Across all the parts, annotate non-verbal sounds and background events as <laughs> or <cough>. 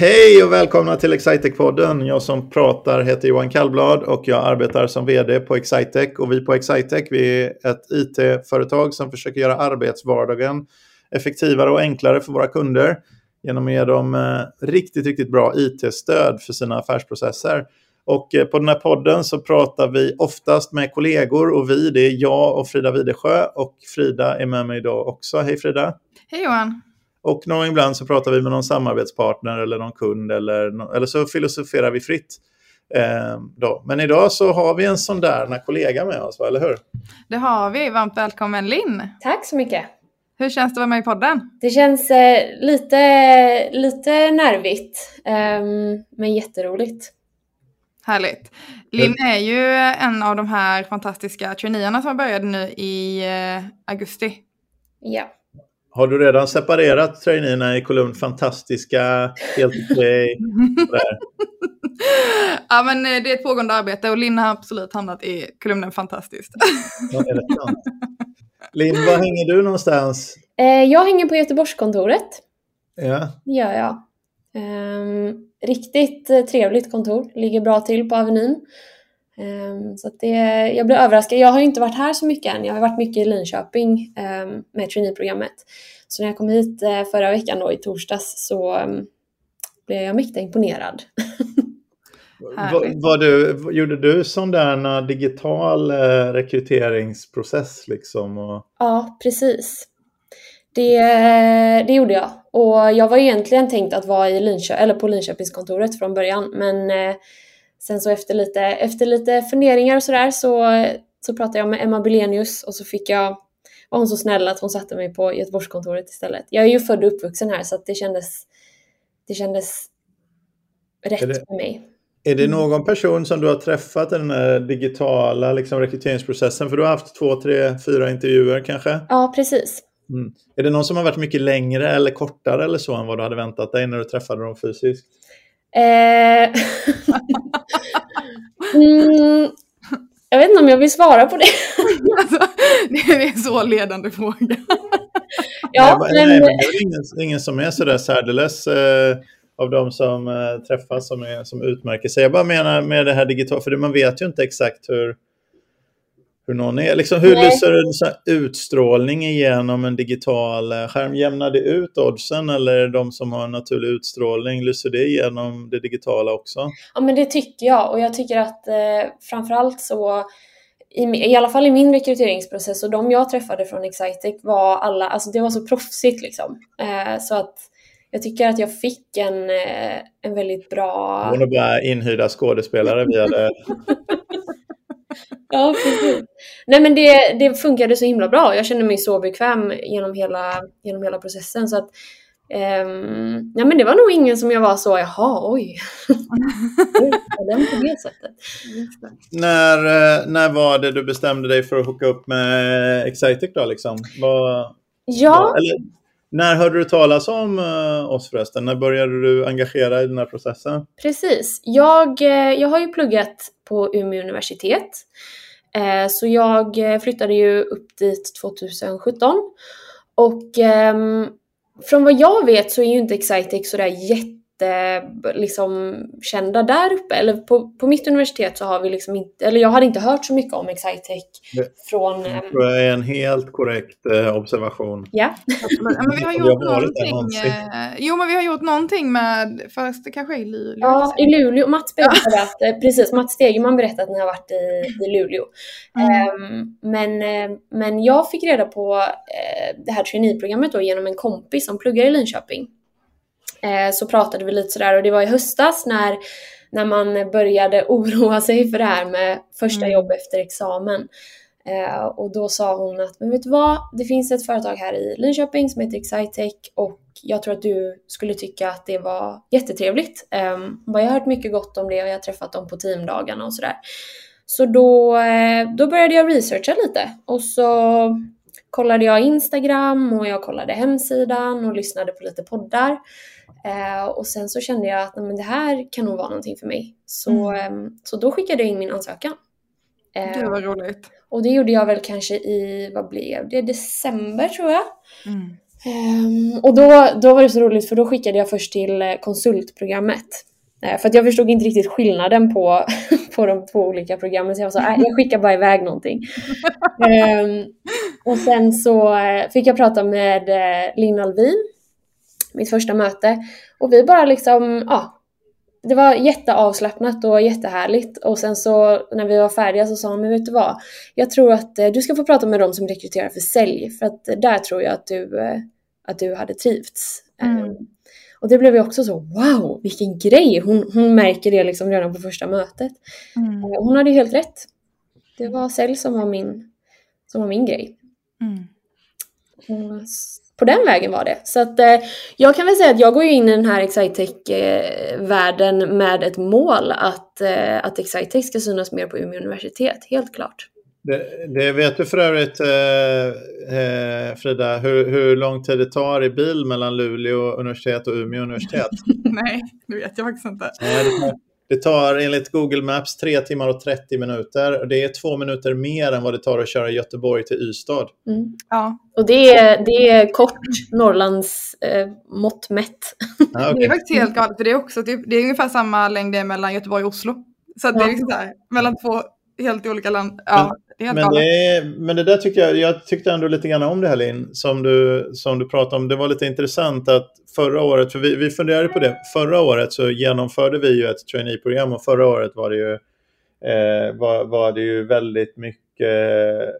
Hej och välkomna till Excitec-podden. Jag som pratar heter Johan Kallblad och jag arbetar som vd på Excitec. Och vi på Excitec vi är ett it-företag som försöker göra arbetsvardagen effektivare och enklare för våra kunder genom att ge dem eh, riktigt, riktigt bra it-stöd för sina affärsprocesser. Och eh, på den här podden så pratar vi oftast med kollegor och vi, det är jag och Frida Widesjö och Frida är med mig idag också. Hej Frida! Hej Johan! Och någon ibland så pratar vi med någon samarbetspartner eller någon kund eller, eller så filosoferar vi fritt. Eh, då. Men idag så har vi en sån där kollega med oss, va? eller hur? Det har vi. Varmt välkommen Linn! Tack så mycket! Hur känns det att vara med i podden? Det känns eh, lite, lite nervigt, eh, men jätteroligt. Härligt. Linn är ju en av de här fantastiska traineerna som började nu i eh, augusti. Ja. Har du redan separerat traineerna i kolumn fantastiska, helt okej? <laughs> ja, men eh, det är ett pågående arbete och Linn har absolut hamnat i kolumnen fantastiskt. ja, är det sant? Linn, var hänger du någonstans? Eh, jag hänger på Göteborgskontoret. Ja. Det gör jag. Um, riktigt eh, trevligt kontor, ligger bra till på Avenyn. Um, så det, jag blev överraskad. Jag har inte varit här så mycket än. Jag har varit mycket i Linköping um, med traineeprogrammet. Så när jag kom hit uh, förra veckan då i torsdags så um, blev jag mäkta imponerad. <laughs> var, var du, gjorde du sån där digital uh, rekryteringsprocess liksom? Och... Ja, precis. Det, det gjorde jag. Och jag var egentligen tänkt att vara i Linkö eller på Linköpingskontoret från början. Men eh, sen så efter lite, efter lite funderingar och sådär så, så pratade jag med Emma Bilenius och så fick jag, var hon så snäll att hon satte mig på Göteborgskontoret istället. Jag är ju född och uppvuxen här så det kändes, det kändes rätt det, för mig. Är det någon person som du har träffat i den här digitala liksom, rekryteringsprocessen? För du har haft två, tre, fyra intervjuer kanske? Ja, precis. Mm. Är det någon som har varit mycket längre eller kortare eller så än vad du hade väntat dig när du träffade dem fysiskt? Eh... <laughs> mm, jag vet inte om jag vill svara på det. <laughs> alltså, det är en så ledande fråga. <laughs> ja, nej, men... nej, men det är ingen, ingen som är sådär särdeles eh, av de som eh, träffas som, är, som utmärker sig. Jag bara menar med det här digitala, för man vet ju inte exakt hur hur någon är. Liksom, hur lyser en utstrålning igenom en digital eh, skärm? Jämnar det ut oddsen eller de som har en naturlig utstrålning, lyser det igenom det digitala också? Ja men det tycker jag och jag tycker att eh, framförallt så i, i alla fall i min rekryteringsprocess och de jag träffade från Excitec var alla, alltså det var så proffsigt liksom. Eh, så att jag tycker att jag fick en, eh, en väldigt bra... Hon är bara inhyrda skådespelare via det. <laughs> ja, precis. Nej men det, det funkade så himla bra. Jag kände mig så bekväm genom hela, genom hela processen. Så att, um, ja, men det var nog ingen som jag var så, jaha, oj. <laughs> Den på det sättet. När, eh, när var det du bestämde dig för att hooka upp med Excitec då? Liksom? Var, ja. Var, eller, när hörde du talas om eh, oss förresten? När började du engagera i den här processen? Precis. Jag, eh, jag har ju pluggat på Umeå universitet. Eh, så jag flyttade ju upp dit 2017. Och ehm, från vad jag vet så är ju inte Excitec sådär jätte liksom kända där uppe. Eller på, på mitt universitet så har vi liksom inte, eller jag hade inte hört så mycket om Excitec från... Det tror jag är en helt korrekt eh, observation. Ja. men vi har gjort någonting. Eh, jo, men vi har gjort någonting med, först det kanske är i Luleå. Ja, i Luleå. Mats berättade att, eh, precis, Mats Stegeman berättade att ni har varit i, i Luleå. Mm. Um, men, eh, men jag fick reda på uh, det här traineeprogrammet då genom en kompis som pluggar i Linköping eh, så pratade vi lite sådär och det var i höstas när, när man började <laughs> oroa sig för det här med första mm. jobb efter examen. Eh, och då sa hon att, men vet du vad, det finns ett företag här i Linköping som heter Excitec och jag tror att du skulle tycka att det var jättetrevligt. Eh, jag har hört mycket gott om det och jag har träffat dem på teamdagarna och sådär. Så då, eh, då började jag researcha lite och så kollade jag Instagram och jag kollade hemsidan och lyssnade på lite poddar. Eh, och sen så kände jag att men det här kan nog vara någonting för mig. Så, mm. eh, så då skickade jag in min ansökan. Eh, det var roligt. Och det gjorde jag väl kanske i, vad blev det, december tror jag. Mm. Ehm, och då, då var det så roligt för då skickade jag först till eh, konsultprogrammet. Eh, för att jag förstod inte riktigt skillnaden på, <laughs> på de två olika programmen så jag var så, äh, jag skickar bara iväg någonting. <laughs> Ehm, och sen så eh, fick jag prata med Linn Alvin, mitt första möte. Och vi bara liksom, ja, det var jätteavslappnat och jättehärligt. Och sen så när vi var färdiga så sa hon, men vet du vad? Jag tror att eh, du ska få prata med dem som rekryterar för sälj. För att där tror jag att du, eh, att du hade trivts. Mm. Um, och det blev ju också så, wow, vilken grej! Hon, hon märker det liksom redan på första mötet. Mm. Hon hade ju helt rätt. Det var sälj som var min, som var min grej. Mm. Och på den vägen var det. Så att eh, jag kan väl säga att jag går ju in i den här Excitec-världen med ett mål att, eh, att Excitec ska synas mer på Umeå universitet, helt klart. Det, det vet du för övrigt, eh, eh, Frida, hur, hur lång tid det tar i bil mellan Luleå universitet och Umeå universitet? <laughs> Nej, det vet jag faktiskt inte. Nej, det, tar, det tar enligt Google Maps 3 timmar och 30 minuter. Och det är två minuter mer än vad det tar att köra Göteborg till Ystad. Mm. Ja, Och det är, det är kort Norrlands eh, mått mätt. Ah, det är faktiskt helt galet för det är också typ, det är ungefär samma längd mellan Göteborg och Oslo. Så att det är liksom så här, mellan två helt olika land. Ja, helt Men galet. det, men det där tyckte jag, jag tyckte ändå lite grann om det här Linn, som du, som du pratade om. Det var lite intressant att förra året, för vi, vi funderade på det, förra året så genomförde vi ju ett traineeprogram och förra året var det ju, eh, var, var det ju väldigt mycket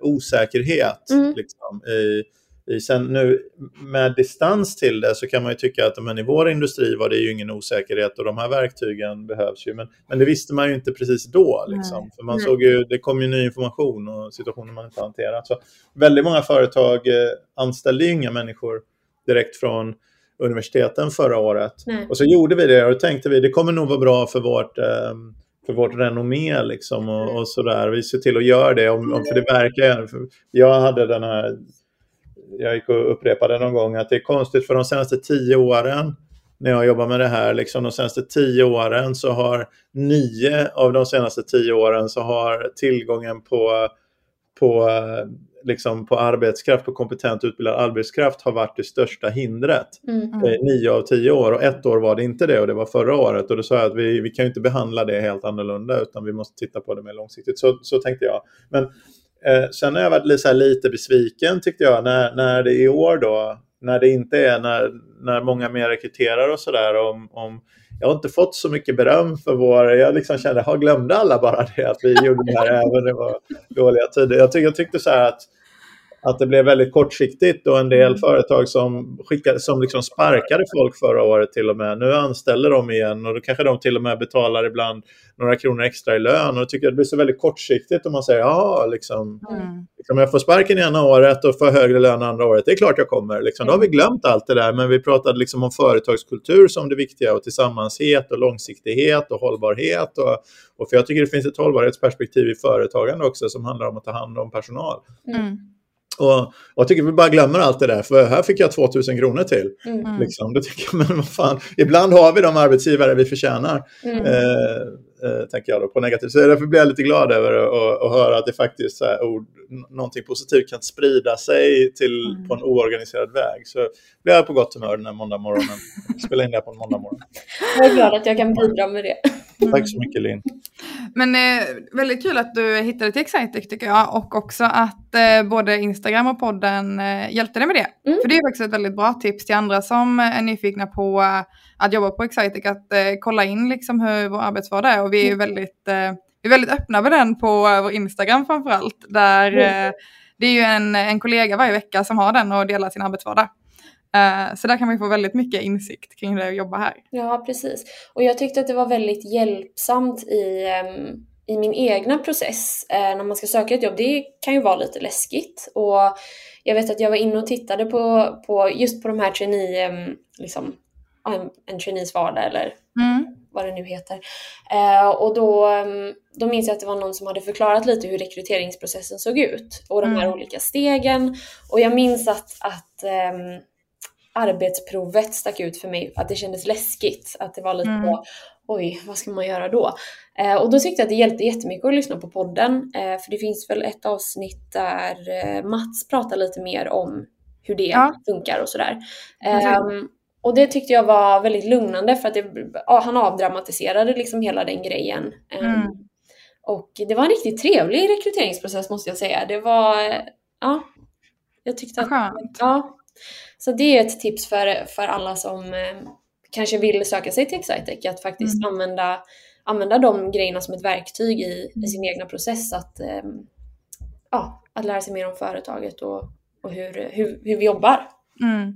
osäkerhet. Mm. Liksom, i, i, sen nu med distans till det så kan man ju tycka att men i vår industri var det ju ingen osäkerhet och de här verktygen behövs ju. Men, men det visste man ju inte precis då. Liksom. Nej. För man Nej. såg ju, det kom ju ny information och situationer man inte hanterat. Så väldigt många företag eh, anställde ju inga människor direkt från universiteten förra året. Nej. Och så gjorde vi det och då tänkte vi det kommer nog vara bra för vårt, eh, för vårt renommé liksom och, och sådär. Vi ser till att göra det, om, om, för det verkar... För jag hade den här... Jag gick och upprepade någon gång att det är konstigt för de senaste tio åren när jag jobbar med det här, liksom de senaste tio åren så har nio av de senaste tio åren så har tillgången på, på, eh, liksom på arbetskraft, på kompetent utbildad arbetskraft har varit det största hindret. Mm. Mm. Eh, nio av tio år och ett år var det inte det och det var förra året och då sa jag att vi, vi kan ju inte behandla det helt annorlunda utan vi måste titta på det mer långsiktigt. Så, så tänkte jag. Men eh, sen har jag varit lite, lite besviken tyckte jag när, när det i år då, när det inte är, när, när många mer rekryterar och sådär om, om jag har inte fått så mycket beröm för vår, jag liksom kände, har glömde alla bara det att vi gjorde det här <laughs> även när det var dåliga tider. Jag, tyck, jag tyckte så här att att det blev väldigt kortsiktigt och en del företag som, skickade, som liksom sparkade folk förra året till och med. Nu anställer de igen och då kanske de till och med betalar ibland några kronor extra i lön. Och tycker jag det blir så väldigt kortsiktigt om man säger ja, liksom, Mm. om jag får sparken ena året och får högre lön andra året, det är klart jag kommer. Liksom. Då har vi glömt allt det där, men vi pratade liksom om företagskultur som det viktiga och tillsammanshet och långsiktighet och hållbarhet. Och, och för jag tycker det finns ett hållbarhetsperspektiv i företagande också som handlar om att ta hand om personal. Mm. Och, jag tycker vi bara glömmer allt det där, för här fick jag 2000 kronor till. Mm. Mm. Liksom. Då tycker jag, men vad fan, ibland har vi de arbetsgivare vi förtjänar, Mm. eh, eh, tänker jag då, på negativt. Så därför blir jag lite glad över att, höra att det faktiskt så här, ord, någonting positivt kan sprida sig till, Mm. på en oorganiserad väg. Så blir jag på gott humör den här måndag morgonen. Spela in det här på en måndag morgon. Jag är glad att jag kan bidra med det. Tack så mycket Linn. Men eh, väldigt kul att du hittade till Excitec tycker jag och också att eh, både Instagram och podden eh, hjälpte dig med det. Mm. För det är faktiskt ett väldigt bra tips till andra som är nyfikna på eh, att jobba på Excitec att eh, kolla in liksom hur vår arbetsvardag är och vi är ju väldigt, eh, vi är väldigt öppna med den på eh, vår Instagram framförallt där eh, det är ju en, en kollega varje vecka som har den och delar sin arbetsvardag. Eh, så där kan man få väldigt mycket insikt kring hur det är att jobba här. Ja, precis. Och jag tyckte att det var väldigt hjälpsamt i, ehm, i min egna process eh, när man ska söka ett jobb. Det kan ju vara lite läskigt. Och jag vet att jag var inne och tittade på, på just på de här trainee, ehm, liksom, en, en trainees vardag eller Mm. vad det nu heter. Eh, och då, ehm, då minns jag att det var någon som hade förklarat lite hur rekryteringsprocessen såg ut och de här Mm. olika stegen. Och jag minns att, att arbetsprovet stack ut för mig, att det kändes läskigt. Att det var lite Mm. på, oj, vad ska man göra då? Eh, och då tyckte jag att det hjälpte jättemycket att lyssna på podden. Eh, för det finns väl ett avsnitt där eh, Mats pratar lite mer om hur det Ja. funkar och sådär. Precis. Ehm, och det tyckte jag var väldigt lugnande för att det, ja, han avdramatiserade liksom hela den grejen. Ehm, Mm. Och det var en riktigt trevlig rekryteringsprocess måste jag säga. Det var, eh, ja, jag tyckte att, Skönt. ja. Så det är ett tips för, för alla som eh, kanske vill söka sig till Excitec, att faktiskt Mm. använda, använda de grejerna som ett verktyg i, i sin egna process. Att, eh, ja, att lära sig mer om företaget och, och hur, hur, hur vi jobbar. Mm.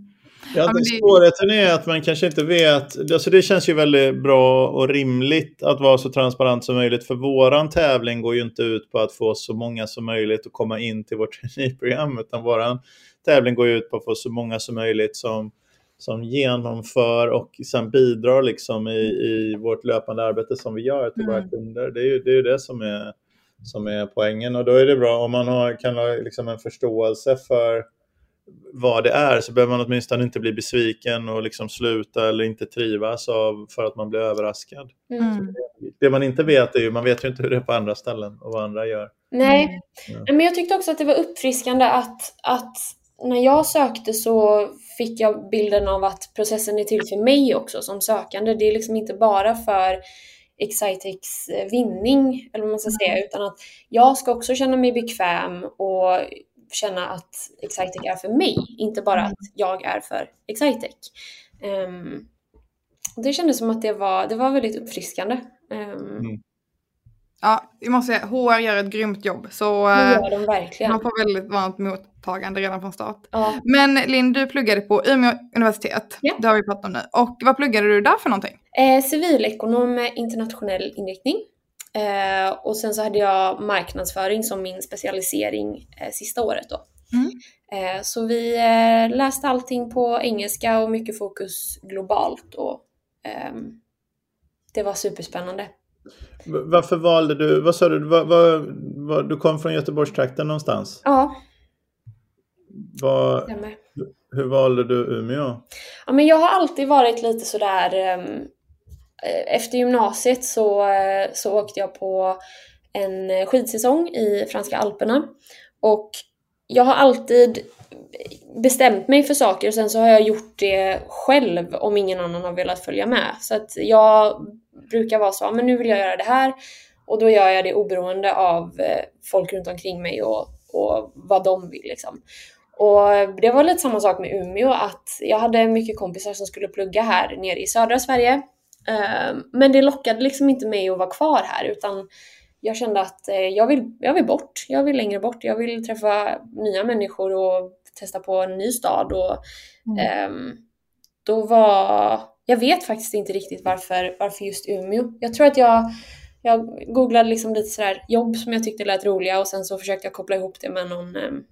Ja, det- svårigheten är att man kanske inte vet. Alltså det känns ju väldigt bra och rimligt att vara så transparent som möjligt. För våran tävling går ju inte ut på att få så många som möjligt att komma in till vårt traineeprogram. Utan våran tävling går ju ut på att få så många som möjligt som, som genomför och sen bidrar liksom i, i vårt löpande arbete som vi gör till våra Mm. kunder. Det är ju det, är det som, är, som är poängen. Och då är det bra om man har, kan ha liksom en förståelse för vad det är så behöver man åtminstone inte bli besviken och liksom sluta eller inte trivas av för att man blir överraskad. Mm. Det man inte vet är ju, man vet ju inte hur det är på andra ställen och vad andra gör. Nej, Ja. men jag tyckte också att det var uppfriskande att, att när jag sökte så fick jag bilden av att processen är till för mig också som sökande. Det är liksom inte bara för Excitex eh, vinning, eller vad man ska säga, utan att jag ska också känna mig bekväm och känna att Excitec är för mig, inte bara att jag är för Excitec. Ehm, det kändes som att det var, det var väldigt uppfriskande. Um, Mm. Ja, jag måste säga, HR gör ett grymt jobb. Så eh, gör de verkligen. man får väldigt varmt mottagande redan från start. Ja. Men Linn, du pluggade på Umeå universitet. Ja. Det har vi pratat om nu. Och vad pluggade du där för någonting? Eh, civilekonom med internationell inriktning. Eh, och sen så hade jag marknadsföring som min specialisering eh, sista året då. Mm. Eh, så vi eh, läste allting på engelska och mycket fokus globalt. Och, ehm, det var superspännande. Varför valde du, vad sa du, vad, vad, vad, du kom från Göteborgstrakten någonstans. Ja, stämmer. hur valde du Umeå? Ja, men jag har alltid varit lite sådär... eh, efter gymnasiet så, eh, så åkte jag på en skidsäsong i franska alperna. Och jag har alltid bestämt mig för saker och sen så har jag gjort det själv om ingen annan har velat följa med. Så att jag brukar vara så, men nu vill jag göra det här. Och då gör jag det oberoende av eh, folk runt omkring mig och, och vad de vill liksom. Och det var lite samma sak med Umeå, att jag hade mycket kompisar som skulle plugga här nere i södra Sverige. Eh, Men det lockade liksom inte mig att vara kvar här utan jag kände att eh, jag vill, jag vill bort. Jag vill längre bort. Jag vill träffa nya människor och testa på en ny stad. Och, ehm, då var... Jag vet faktiskt inte riktigt varför, varför just Umeå. Jag tror att jag, jag googlade liksom lite sådär jobb som jag tyckte lät roliga och sen så försökte jag koppla ihop det med någon ehm,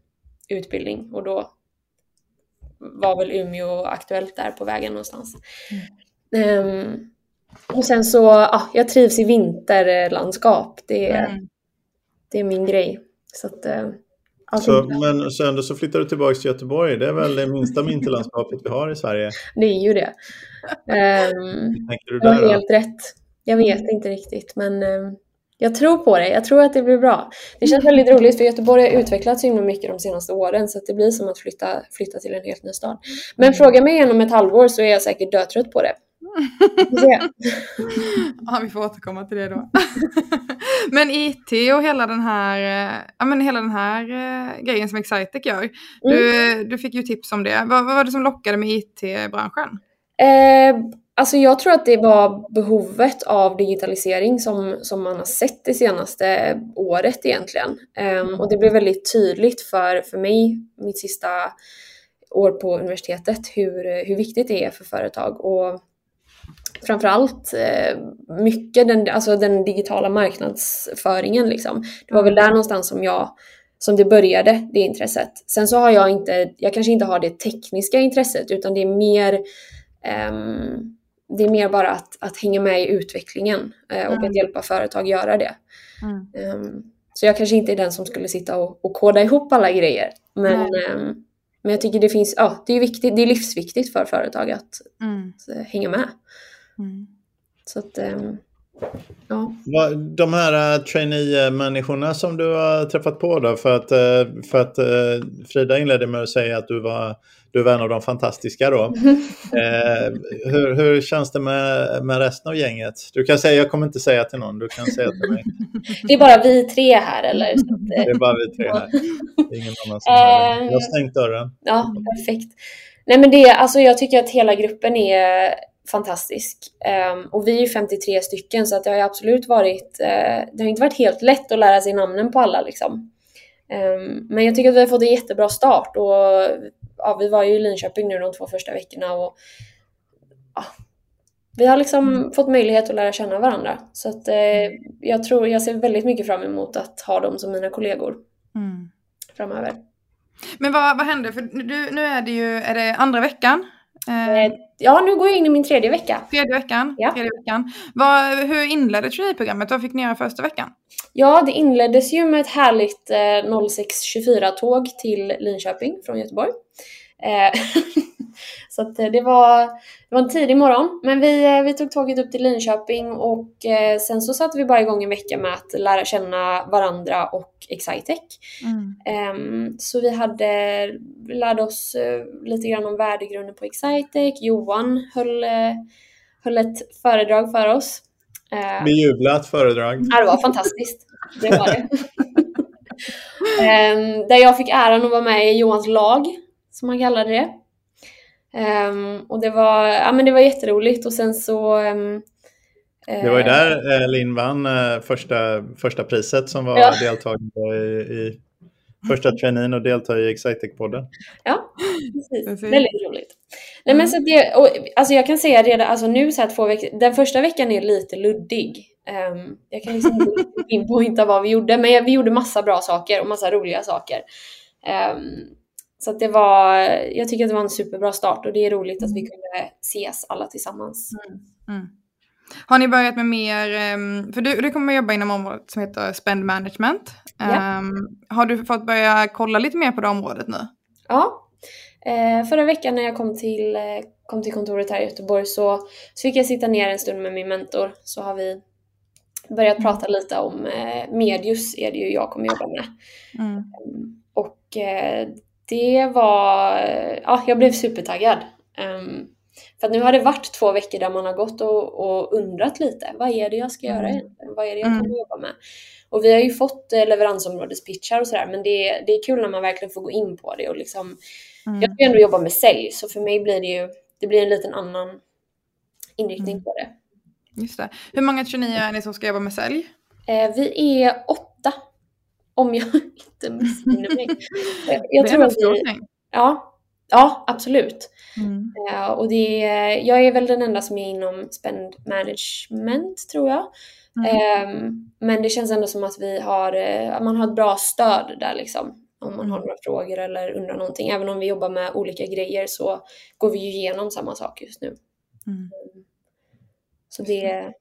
utbildning och då var väl Umeå aktuellt där på vägen någonstans. Ehm, och sen så, ja, jag trivs i vinterlandskap. Det, är- Mm. det är min grej. Så att, eh, Så, bra. men så ändå så flyttar du tillbaka till Göteborg. Det är väl det minsta <laughs> vinterlandskapet vi har i Sverige. det är ju det. Tänker du du där då? helt rätt. Jag vet inte riktigt, men ehm, jag tror på det. Jag tror att det blir bra. Det känns väldigt roligt för Göteborg har utvecklats så himla mycket de senaste åren så att det blir som att flytta, flytta till en helt ny stad. Men fråga mig igen om ett halvår så är jag säkert dötrött på det. <laughs> Ja, vi får återkomma till det då. <laughs> men IT och hela den här, eh, ja, men hela den här eh, grejen som Excitec gör. Du, du fick ju tips om det. Vad, vad var det som lockade med IT-branschen? Eh, alltså jag tror att det var behovet av digitalisering som, som man har sett det senaste året egentligen. Ehm, och det blev väldigt tydligt för, för mig, mitt sista år på universitetet, hur, hur viktigt det är för företag. Och framförallt eh, mycket den, alltså den digitala marknadsföringen. Liksom. Det var väl där någonstans som jag som det började, det intresset. Sen så har jag inte, jag kanske inte har det tekniska intresset utan det är mer ehm, det är mer bara att, att hänga med i utvecklingen eh, och Mm. att hjälpa företag göra det. Mm. Ehm, så jag kanske inte är den som skulle sitta och, och koda ihop alla grejer. Men, ehm, men jag tycker det finns, ja det är viktigt, det är livsviktigt för företag att, Mm. att eh, hänga med. Mm. Så att, ehm, Ja. De här uh, trainee-människorna som du har träffat på då, för att, eh, för att eh, Frida inledde med att säga att du var, du var en av de fantastiska då. <laughs> Eh, hur, hur känns det med, med resten av gänget? Du kan säga, jag kommer inte säga till någon, du kan säga till mig. <laughs> Det är bara vi tre här eller? Eh, <laughs> Det är bara vi tre här. Det är ingen annan som hör. Jag har stängt dörren. Ja, perfekt. Nej men det, alltså jag tycker att hela gruppen är fantastisk. Ehm, och vi är ju 53 stycken så att det har ju absolut varit, eh, det har inte varit helt lätt att lära sig namnen på alla liksom. Ehm, men jag tycker att vi har fått en jättebra start och ja, vi var ju i Linköping nu de två första veckorna och ja, vi har liksom fått möjlighet att lära känna varandra. Så att eh, jag tror, jag ser väldigt mycket fram emot att ha dem som mina kollegor Mm. framöver. Men vad, vad händer? För du, nu är det ju är det andra veckan. Eh, Eh, ja, nu går jag in i min tredje vecka. tredje veckan. Ja. Tredje veckan. Vad, hur inledde traineeprogrammet? Vad fick ni göra första veckan? Ja, det inleddes ju med ett härligt eh, 06.24-tåg till Linköping från Göteborg. Eh, <laughs> så att eh, det var, det var en tidig morgon, men vi, eh, vi tog tåget upp till Linköping och sen så satte vi bara igång en vecka med att lära känna varandra och Excitec. Ehm, så vi hade, vi lärde oss lite grann om värdegrunden på Excitec. Johan höll, höll ett föredrag för oss. Bejublat föredrag. Ja, det var fantastiskt. Det var det. <laughs> Ehm, där jag fick äran att vara med i Johans lag, som han kallade det. Ehm, och det var, ja, men det var jätteroligt och sen så... ehm, Det var ju eh, där eh, Linn vann eh, första, första priset som var Ja. deltagande i, i första traineen och delta i Excitec-podden. Ja, precis. Precis. Väldigt roligt. Nej, men så det, och, alltså jag kan säga redan alltså nu så här två veckor, den första veckan är lite luddig. Ehm, jag kan liksom inte pinpointa vad vi gjorde, men jag- vi gjorde massa bra saker och massa roliga saker. Ehm, så det var, jag tycker att det var en superbra start och det är roligt att vi kunde ses alla tillsammans. Mm. Har ni börjat med mer, ehm, för du, du kommer jobba inom området som heter spend management. Ja. Ehm, har du fått börja kolla lite mer på det området nu? Ja. Eh, förra veckan när jag kom till, eh, kom till kontoret här i Göteborg så, så fick jag sitta ner en stund med min mentor. Så har vi börjat prata lite om eh, Medius, är det ju jag kommer jobba med. Mm. Och eh, det var, ja jag blev supertaggad. Ehm, för nu har det varit två veckor där man har gått och, och undrat lite. Vad är det jag ska göra Mm. egentligen? Vad är det jag Mm. kommer jobba med? Och vi har ju fått eh, leveransområdespitchar och sådär men det, det är kul när man verkligen får gå in på det och liksom Mm. Jag ska ändå jobba med sälj så för mig blir det ju, det blir en liten annan inriktning Mm. på det. Just det. Hur många 29 är ni som ska jobba med sälj? Eh, vi är åtta. Om jag <laughs> inte missminner mig. <laughs> Jag tror att vi, ja, ja, absolut. Mm. Ja, och det är, jag är väl den enda som är inom spend management tror jag. Mm. Ehm, men det känns ändå som att vi har, att man har ett bra stöd där liksom. Om man har några frågor eller undrar någonting. Även om vi jobbar med olika grejer så går vi ju igenom samma sak just nu. Mm. Så det,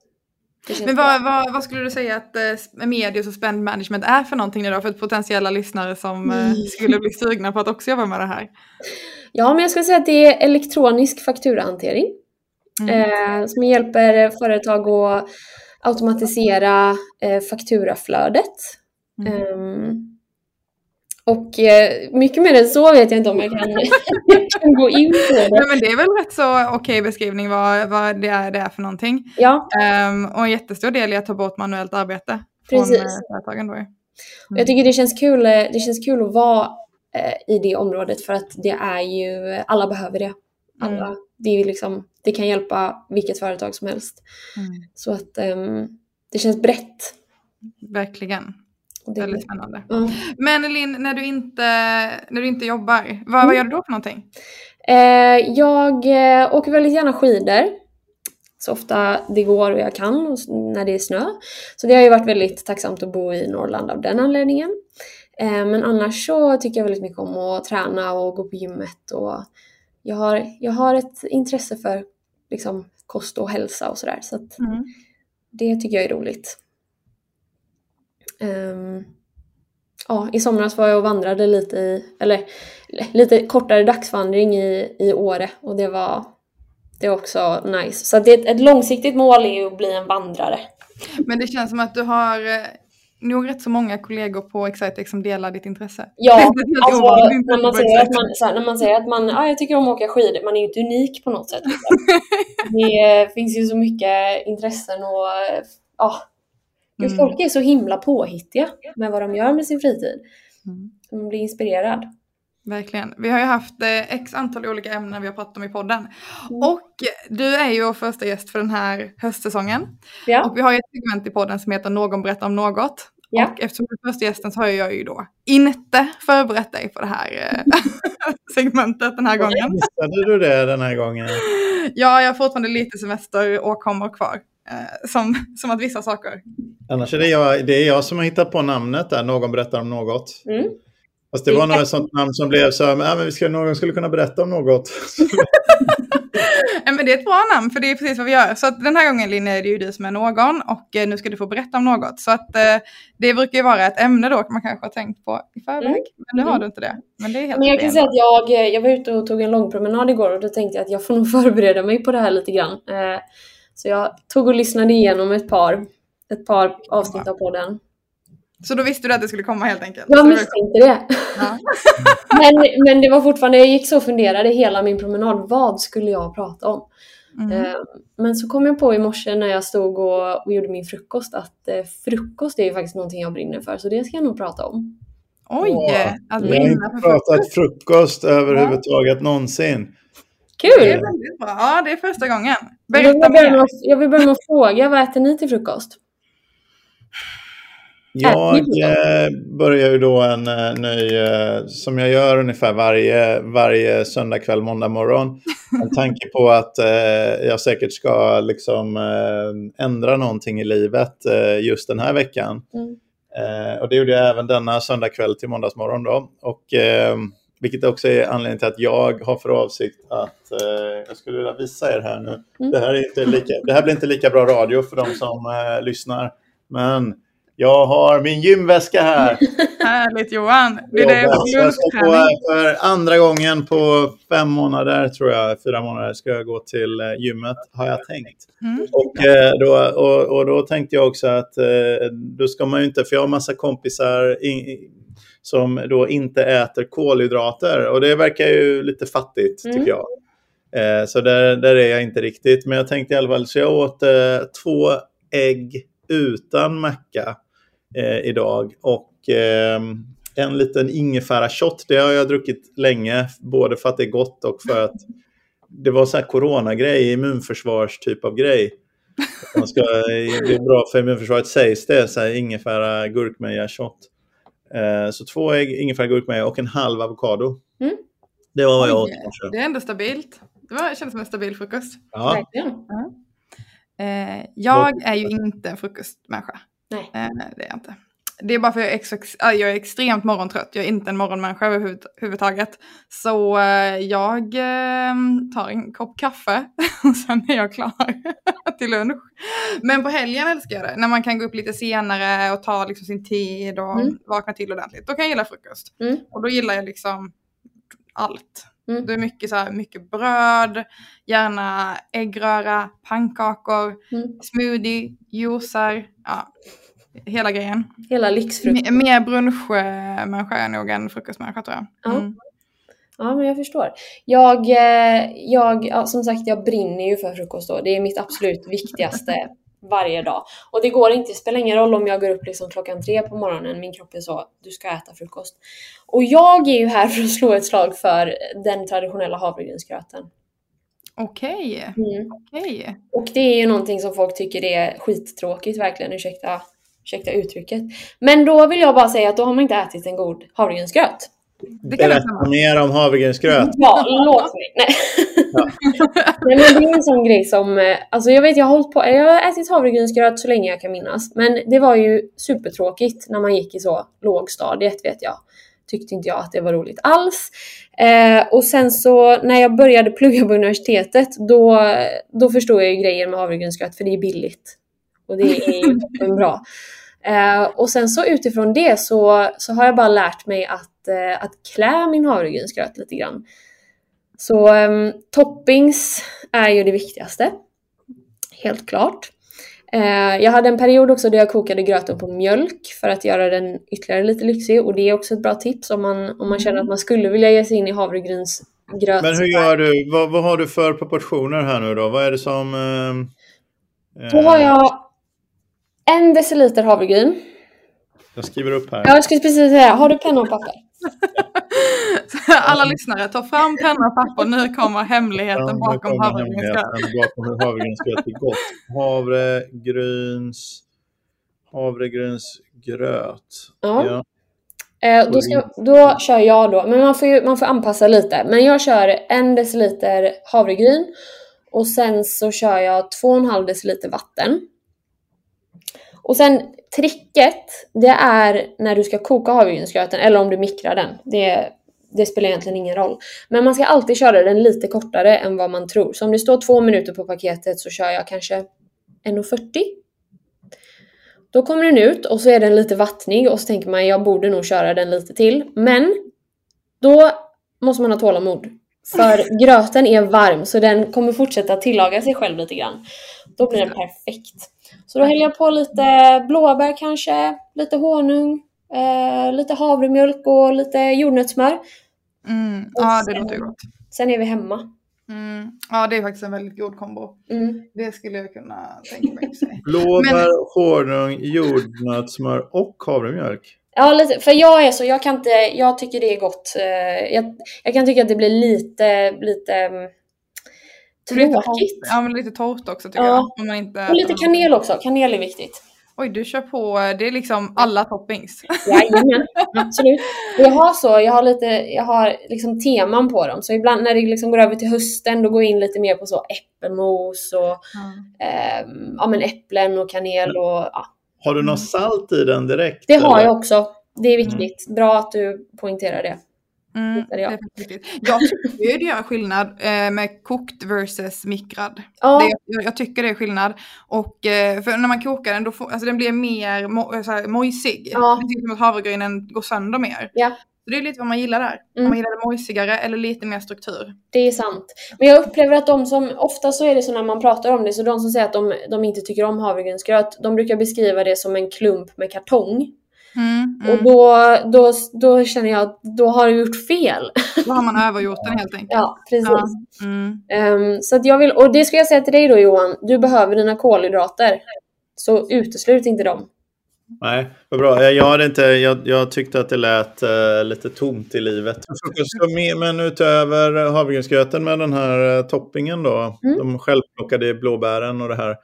Men vad, vad, vad skulle du säga att eh, medius och spend management är för någonting idag för potentiella lyssnare som eh, Mm. skulle bli sugna på att också jobba med det här? Ja, men jag skulle säga att det är elektronisk fakturahantering. Mm. Eh, som hjälper företag att automatisera eh, fakturaflödet. Mm. Och eh, mycket mer än så vet jag inte om jag kan, jag <laughs> kan gå in på Nej, det. men det är väl rätt så okej beskrivning vad, vad det, är, det är för någonting. Ja, Ehm, och en jättestor del är att ta bort manuellt arbete från Precis. eh, företagen då. och jag tycker det känns kul, eh, det känns kul att vara eh, i det området för att det är ju, alla behöver det. Alla, Mm. det, är liksom, det kan hjälpa vilket företag som helst. Mm. Så att ehm, det känns brett. Verkligen. Det, Väldigt spännande. ja. Men Linn, när du inte, när du inte jobbar, vad, vad gör du då för någonting? Eh, jag eh, åker väldigt gärna skidor. Så ofta det går och jag kan och när det är snö. Så det har ju varit väldigt tacksamt att bo i Norrland av den anledningen. Eh, men annars så tycker jag väldigt mycket om att träna och gå på gymmet. Och jag, har, jag har ett intresse för liksom, kost och hälsa och sådär. Så att Mm. det tycker jag är roligt. Ehm, ja, i somras var jag och vandrade lite i, eller lite kortare dagsvandring i, i Åre och det var, Det är också nice. Så det, ett långsiktigt mål är ju att bli en vandrare. Men det känns som att du har eh, nog rätt så många kollegor på Excitec som delar ditt intresse. Ja, <laughs> alltså när man, säger att man, så här, när man säger att man ah, jag tycker om att åka skidor, man är ju inte unik på något sätt. Liksom. <laughs> det eh, finns ju så mycket intressen och ja, Gud, Mm. folk är så himla påhittiga med vad de gör med sin fritid. Mm. Man blir inspirerad. Verkligen. Vi har ju haft eh, x antal olika ämnen vi har pratat om i podden. Mm. Och du är ju vår första gäst för den här höstsäsongen. Ja, Och vi har ju ett segment i podden som heter Någon berättar om något. Ja. Och eftersom du är första gästen så har jag ju då inte förberett dig på det här eh, <laughs> segmentet den här gången. Missade du det den här gången? Ja, jag har fortfarande lite semester och kommer kvar. Eh, som, som att vissa saker. Annars är det jag, det är jag som har hittat på namnet där, någon berättar om något. Mm. Fast det var nog ett sånt namn som blev så här, men, ja, men vi ska, någon skulle kunna berätta om något. <laughs> Eh, Men det är ett bra namn för det är precis vad vi gör. Så att den här gången Linne är det ju du som är någon och eh, nu ska du få berätta om något. Så att det brukar ju vara ett ämne då man kanske har tänkt på i förväg. Mm. Men nu har du inte det. Men det är helt Men jag kan säga att jag, jag var ute och tog en lång promenad igår och då tänkte jag att jag får nog <laughs> förbereda mig på det här lite grann. Så jag tog och lyssnade igenom ett par, ett par avsnitt av podden. Så då visste du att det skulle komma helt enkelt? Jag var- misstänkte det. Ja. <laughs> Men, men det var fortfarande, jag gick så och funderade hela min promenad, vad skulle jag prata om? Mm. Eh, Men så kom jag på i morse när jag stod och, och gjorde min frukost att eh, frukost är ju faktiskt någonting jag brinner för, så det ska jag nog prata om. Oj, Åh, Vi har inte pratat frukost överhuvudtaget någonsin. Det är Kul! väldigt bra. Ja, det är första gången. Jag vill, Berätta börja med jag vill börja med att fråga, vad äter ni till frukost? Jag eh, börjar ju då en eh, ny, eh, som jag gör ungefär varje, varje söndag kväll, måndag morgon. En tanke på att jag säkert ska liksom ändra någonting i livet just den här veckan. Mm. Och det gjorde jag även denna söndag kväll till måndagsmorgon då. Och, vilket också är anledningen till att jag har för avsikt att, eh, jag skulle vilja visa er här nu. Mm. Det, här är inte lika, det här blir inte lika bra radio för de som eh, lyssnar. Men jag har min gymväska här. <laughs> Härligt Johan. Blir det jag ska lunchträning? för andra gången på fem månader, tror jag, fyra månader, ska jag gå till eh, gymmet, har jag tänkt. Mm. Och, eh, då, och, och då tänkte jag också att eh, då ska man ju inte, för jag har massa kompisar i, i- som då inte äter kolhydrater och det verkar ju lite fattigt Mm. tycker jag. Eh, så där, där är jag inte riktigt, men jag tänkte i alla fall, så jag åt eh, två ägg utan macka eh, idag och ehm, en liten ingefära-shot. Det har jag druckit länge, både för att det är gott och för att det var så här coronagrej, immunförsvars typ av grej. Man ska, det är bra för immunförsvaret sägs det, så här ingefära gurkmeja shot. Eh, så två ägg, ingefära och en halv avokado. Mm. Det var vad jag åt. Det är ändå stabilt. Det var, kändes som en stabil frukost. Ja. Eh, jag är ju inte en frukostmänniska. Nej. Eh, det är jag inte. Det är bara för att jag är, ex- ex- äh, jag är extremt morgontrött. Jag är inte en morgonmänniska överhuvudtaget. Så eh, jag eh, tar en kopp kaffe <laughs> och sen är jag klar <laughs> till lunch. Men på helgen älskar jag det. När man kan gå upp lite senare och ta liksom sin tid och Mm. vakna till ordentligt. Då kan jag gilla frukost. Mm. Och då gillar jag liksom allt. Mm. Det är mycket, så här, mycket bröd, gärna äggröra, pannkakor, Mm. smoothie, juicer, ja, hela grejen. Hela lyxfrukost. M- mer brunchmänniska är nog än frukostmänniska tror jag. Ja. Mm. Ja, men jag förstår. Jag, eh, jag ja, som sagt, jag brinner ju för frukost då. Det är mitt absolut viktigaste <laughs> varje dag. Och det går inte, det spelar ingen roll om jag går upp liksom klockan tre på morgonen, min kropp är så, du ska äta frukost. Och jag är ju här för att slå ett slag för den traditionella havregrynsgröten. Okej, Mm. okej. Och det är ju någonting som folk tycker är skittråkigt verkligen, ursäkta, ursäkta uttrycket. Men då vill jag bara säga att då har man inte ätit en god havregrynsgröt. Det kan jag Berätta mer om havregrynsgröt. Ja, låt mig. Nej. <laughs> Nej men det är en sån grej som, eh, alltså jag vet jag har hållit på, jag har ätit havregrynsgröt så länge jag kan minnas. Men det var ju supertråkigt när man gick i så lågstadiet vet jag. Tyckte inte jag att det var roligt alls. Eh, och sen så när jag började plugga på universitetet då, då förstod jag ju grejen med havregrynsgröt för det är billigt. Och det är ju <laughs> bra. Eh, och sen så utifrån det så, så har jag bara lärt mig att, eh, att klä min havregrynsgröt lite grann. Så um, toppings är ju det viktigaste. Helt klart. Uh, jag hade en period också där jag kokade gröten på mjölk för att göra den ytterligare lite lyxig och det är också ett bra tips om man, om man känner att man skulle vilja ge sig in i havregrynsgröt. Men hur gör du? Vad, vad har du för proportioner här nu då? Vad är det som... Uh, då har jag en deciliter havregryn. Jag skriver upp här. Ja, jag skulle precis säga, har du penna och papper? <laughs> Alla lyssnare, ta fram penna och papper. Nu kommer hemligheten ja, bakom havregrynsgröt. Bakom havregrynsgröt är gott. Havregryns... Havregrynsgröt. Ja. ja. Eh, då, ska, då kör jag då, men man får, ju, man får anpassa lite. Men jag kör en deciliter havregryn och sen så kör jag 2,5 deciliter vatten. Och sen tricket, det är när du ska koka havregrynsgröten eller om du mikrar den. Det, det spelar egentligen ingen roll. Men man ska alltid köra den lite kortare än vad man tror. Så om det står två minuter på paketet så kör jag kanske 1.40. Då kommer den ut och så är den lite vattnig och så tänker man jag borde nog köra den lite till. Men då måste man ha tålamod. För <laughs> gröten är varm så den kommer fortsätta tillaga sig själv lite grann. Då blir den perfekt. Så då häller jag på lite blåbär kanske, lite honung, eh, lite havremjölk och lite jordnötssmör. Mm. Ja, det låter gott. Sen är vi hemma. Mm. Ja, det är faktiskt en väldigt god kombo. Mm. Det skulle jag kunna tänka mig. <laughs> Blåbär, Men... honung, jordnötssmör och havremjölk. Ja, lite, för jag är så, jag kan inte, jag tycker det är gott. Eh, jag, jag kan tycka att det blir lite, lite mm, tråkigt. Ja, men lite torrt också tycker ja. jag. Om man inte och lite kanel också, kanel är viktigt. Oj, du kör på, det är liksom alla toppings. Jajamän, absolut. Jag har så, jag har lite, jag har liksom teman på dem. Så ibland när det liksom går över till hösten, då går jag in lite mer på så äppelmos och mm. eh, ja, men äpplen och kanel och ja. Har du något salt i den direkt? Det har eller? jag också. Det är viktigt. Mm. Bra att du poängterar det. Mm, jag. jag tycker det gör skillnad eh, med kokt versus mikrad. Ja. Det, jag, tycker det är skillnad. Och eh, för när man kokar den, då får, alltså den blir mer mo, eh, så här, mojsig. Ja. Det är som att havregrynen går sönder mer. Ja. Så det är lite vad man gillar där. Mm. Om man gillar det mojsigare eller lite mer struktur. Det är sant. Men jag upplever att de som, ofta så är det så när man pratar om det, så de som säger att de, de inte tycker om havregrynsgröt, de brukar beskriva det som en klump med kartong. Mm, mm. Och då, då, då känner jag att då har du gjort fel. Då har man <laughs> övergjort den helt enkelt. Ja, precis. Ja. Mm. Um, så att jag vill, och det ska jag säga till dig då Johan, du behöver dina kolhydrater. Så uteslut inte dem. Nej, vad bra. Jag, hade inte, jag, jag tyckte att det lät uh, lite tomt i livet. Men utöver havregrynsgröten med den här uh, toppingen då, mm. de självplockade blåbären och det här.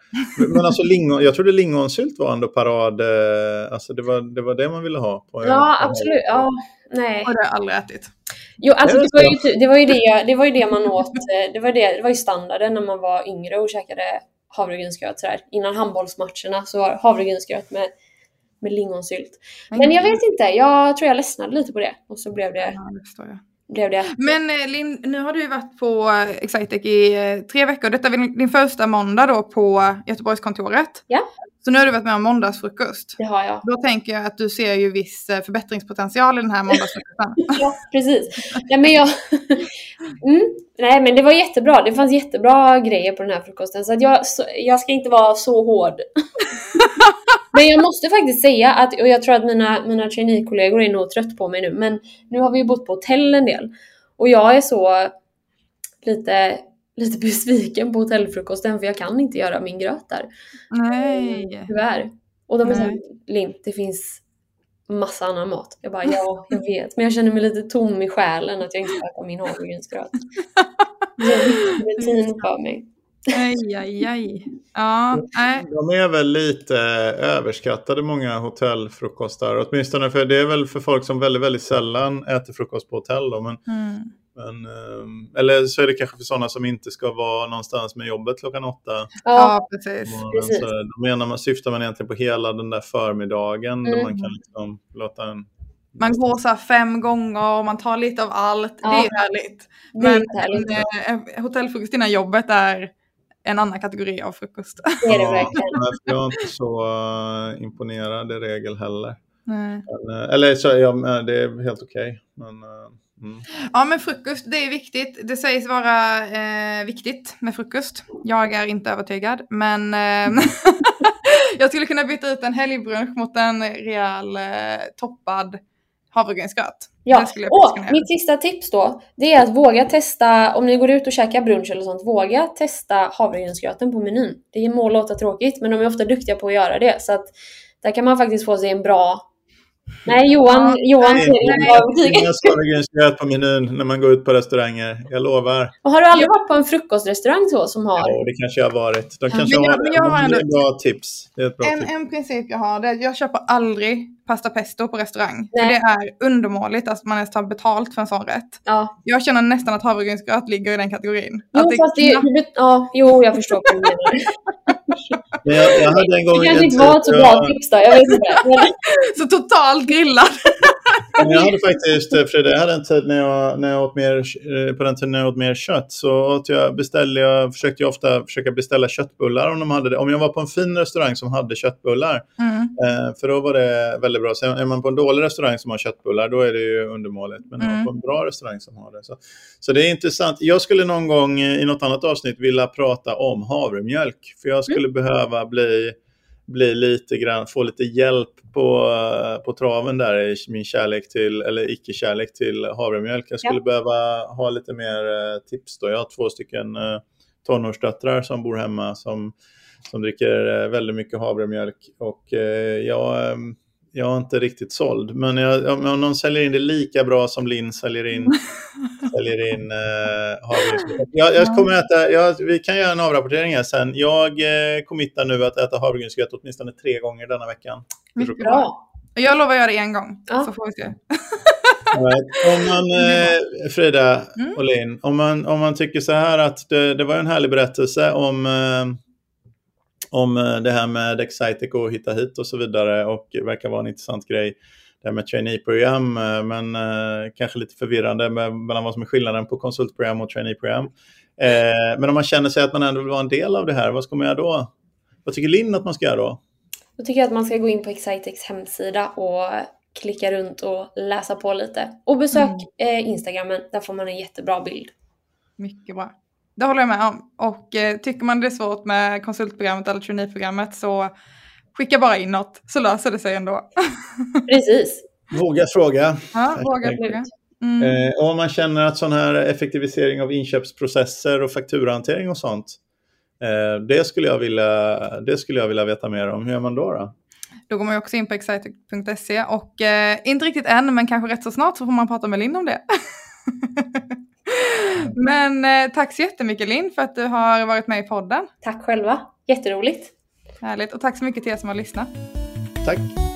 Men alltså lingon, jag trodde lingonsylt var ändå parad, uh, alltså det var, det var det man ville ha. På, ja, absolut. Ja, nej. Har jag aldrig ätit. Jo, alltså det var, ju, det, var ju det, det var ju det man åt, det var, det, det var ju standarden när man var yngre och käkade havregrynsgröt sådär. Innan handbollsmatcherna så var havregrynsgröt med med lingonsylt. Men jag vet inte, jag tror jag ledsnade lite på det. Och så blev det... Ja, det förstår jag. Blev det. Men eh, Linn, nu har du ju varit på eh, Excitec i eh, tre veckor. Detta är din första måndag då på Göteborgskontoret. Ja. Så nu har du varit med om måndagsfrukost. Det har jag. Då tänker jag att du ser ju viss förbättringspotential i den här måndagsfrukosten. <laughs> ja, precis. Ja, men jag... <laughs> mm. Nej, men det var jättebra. Det fanns jättebra grejer på den här frukosten. Så, att jag, jag ska inte vara så hård. <laughs> Men jag måste faktiskt säga att, och jag tror att mina, mina trainee-kollegor är nog trött på mig nu, men nu har vi ju bott på hotell en del. Och jag är så lite, lite besviken på hotellfrukosten för jag kan inte göra min gröt där. Nej. Tyvärr. Och de är såhär, Linn, det finns massa annan mat. Jag bara, ja, jag vet. Men jag känner mig lite tom i själen att jag inte äta min havregrynsgröt. <laughs> Det är en rutin för mig. Aj, aj, aj. Ja, nej. De är väl lite överskattade många hotellfrukostar. Åtminstone för det är väl för folk som väldigt, väldigt sällan äter frukost på hotell. Då, men, mm. men, ehm, eller så är det kanske för sådana som inte ska vara någonstans med jobbet klockan åtta. Ja, precis. precis. då menar man, syftar man egentligen på hela den där förmiddagen. Mm. Där man kan liksom låta en man går så fem gånger och man tar lite av allt. Ja. Det är härligt. Men härligt. En, en, hotellfrukost innan jobbet är en annan kategori av frukost. Det är det verkligen. jag är inte så uh, imponerad i regel heller. Nej. Uh, eller så, ja, det är helt okej. Okay. Mm. Ja men frukost det är viktigt. Det sägs vara eh, viktigt med frukost. Jag är inte övertygad men eh, <laughs> jag skulle kunna byta ut en helgbrunch mot en rejäl eh, toppad havregrynsgröt. Ja, och mitt sista tips då, det är att våga testa, om ni går ut och käkar brunch eller sånt, våga testa havregrynsgröten på menyn. Det må låta tråkigt, men de är ofta duktiga på att göra det, så att där kan man faktiskt få sig en bra... Nej, Johan, Ja, Johan nej, ser nej. på menyn när man går ut på restauranger. Jag lovar. Och har du aldrig varit på en frukostrestaurang så som har... Ja, det kanske jag har varit. De kanske Men jag- har men jag har ett bra tips. Det är ett bra En, tips. en princip jag har det är att jag köper aldrig pasta pesto på restaurang. För Nej. det är undermåligt att man ens tar betalt för en sån rätt. Ja, Jag känner nästan att havregrynsgröt ligger i den kategorin. jo, att det fast det, knappt- det, ja, jo, jag förstår vad du menar. Men jag, jag hade en gång Det kanske inte var ett så bra tips då, jag vet inte. Men, <laughs> Så totalt grillad. <laughs> Jag hade faktiskt, eh, Frida, jag hade en tid när jag, när jag åt mer, eh, på den tiden när jag åt mer kött så åt jag, beställde jag, försökte jag ofta försöka beställa köttbullar om de hade det. Om jag var på en fin restaurang som hade köttbullar, Mm. eh, för då var det väldigt bra. Sen är man på en dålig restaurang som har köttbullar, då är det ju undermåligt. Men Mm. på en bra restaurang som har det. Så, så det är intressant. Jag skulle någon gång i något annat avsnitt vilja prata om havremjölk. För jag skulle behöva bli bli lite grann, få lite hjälp på, eh, på traven där i min kärlek till, eller icke-kärlek till havremjölk. Jag skulle Ja. behöva ha lite mer eh, tips då. Jag har två stycken eh, tonårsdöttrar som bor hemma som, som dricker väldigt mycket havremjölk och jag, eh, jag är inte riktigt såld. Men jag, om någon säljer in det lika bra som Linn säljer in, <laughs> säljer in eh, havregrynsgröt. Jag, jag kommer äta, jag, vi kan göra en avrapportering här sen. Jag eh, committar nu att äta havregrynsgröt åtminstone tre gånger denna veckan. Bra. Jag lovar att göra det en gång. Ja. Så får vi se. Om man, <laughs> eh, Frida Mm. och Linn, om man, om man tycker så här att det, det var en härlig berättelse om, eh, om eh, det här med Excitec och hitta hit och så vidare och det verkar vara en intressant grej. Det här med trainee-program, eh, men eh, kanske lite förvirrande med, mellan vad som är skillnaden på konsultprogram och trainee-program. Eh, men om man känner sig att man ändå vill vara en del av det här, vad ska man göra då? Vad tycker Linn att man ska göra då? Då tycker jag att man ska gå in på Excitex hemsida och klicka runt och läsa på lite. Och besök eh, Instagrammen, där får man en jättebra bild. Mycket bra. Det håller jag med om. Och eh, tycker man det är svårt med konsultprogrammet eller traineeprogrammet så skicka bara in något så löser det sig ändå. <laughs> Precis. Våga fråga. Ja, våga fråga. Mm. Eh, och om man känner att sån här effektivisering av inköpsprocesser och fakturahantering och sånt, eh, det, skulle jag vilja, det skulle jag vilja veta mer om. Hur gör man då? då? Då går man ju också in på excitec.se och eh, inte riktigt än men kanske rätt så snart så får man prata med Linn om det. <laughs> <laughs> men eh, tack så jättemycket Linn för att du har varit med i podden. Tack själva. Jätteroligt. Härligt och tack så mycket till er som har lyssnat. Tack!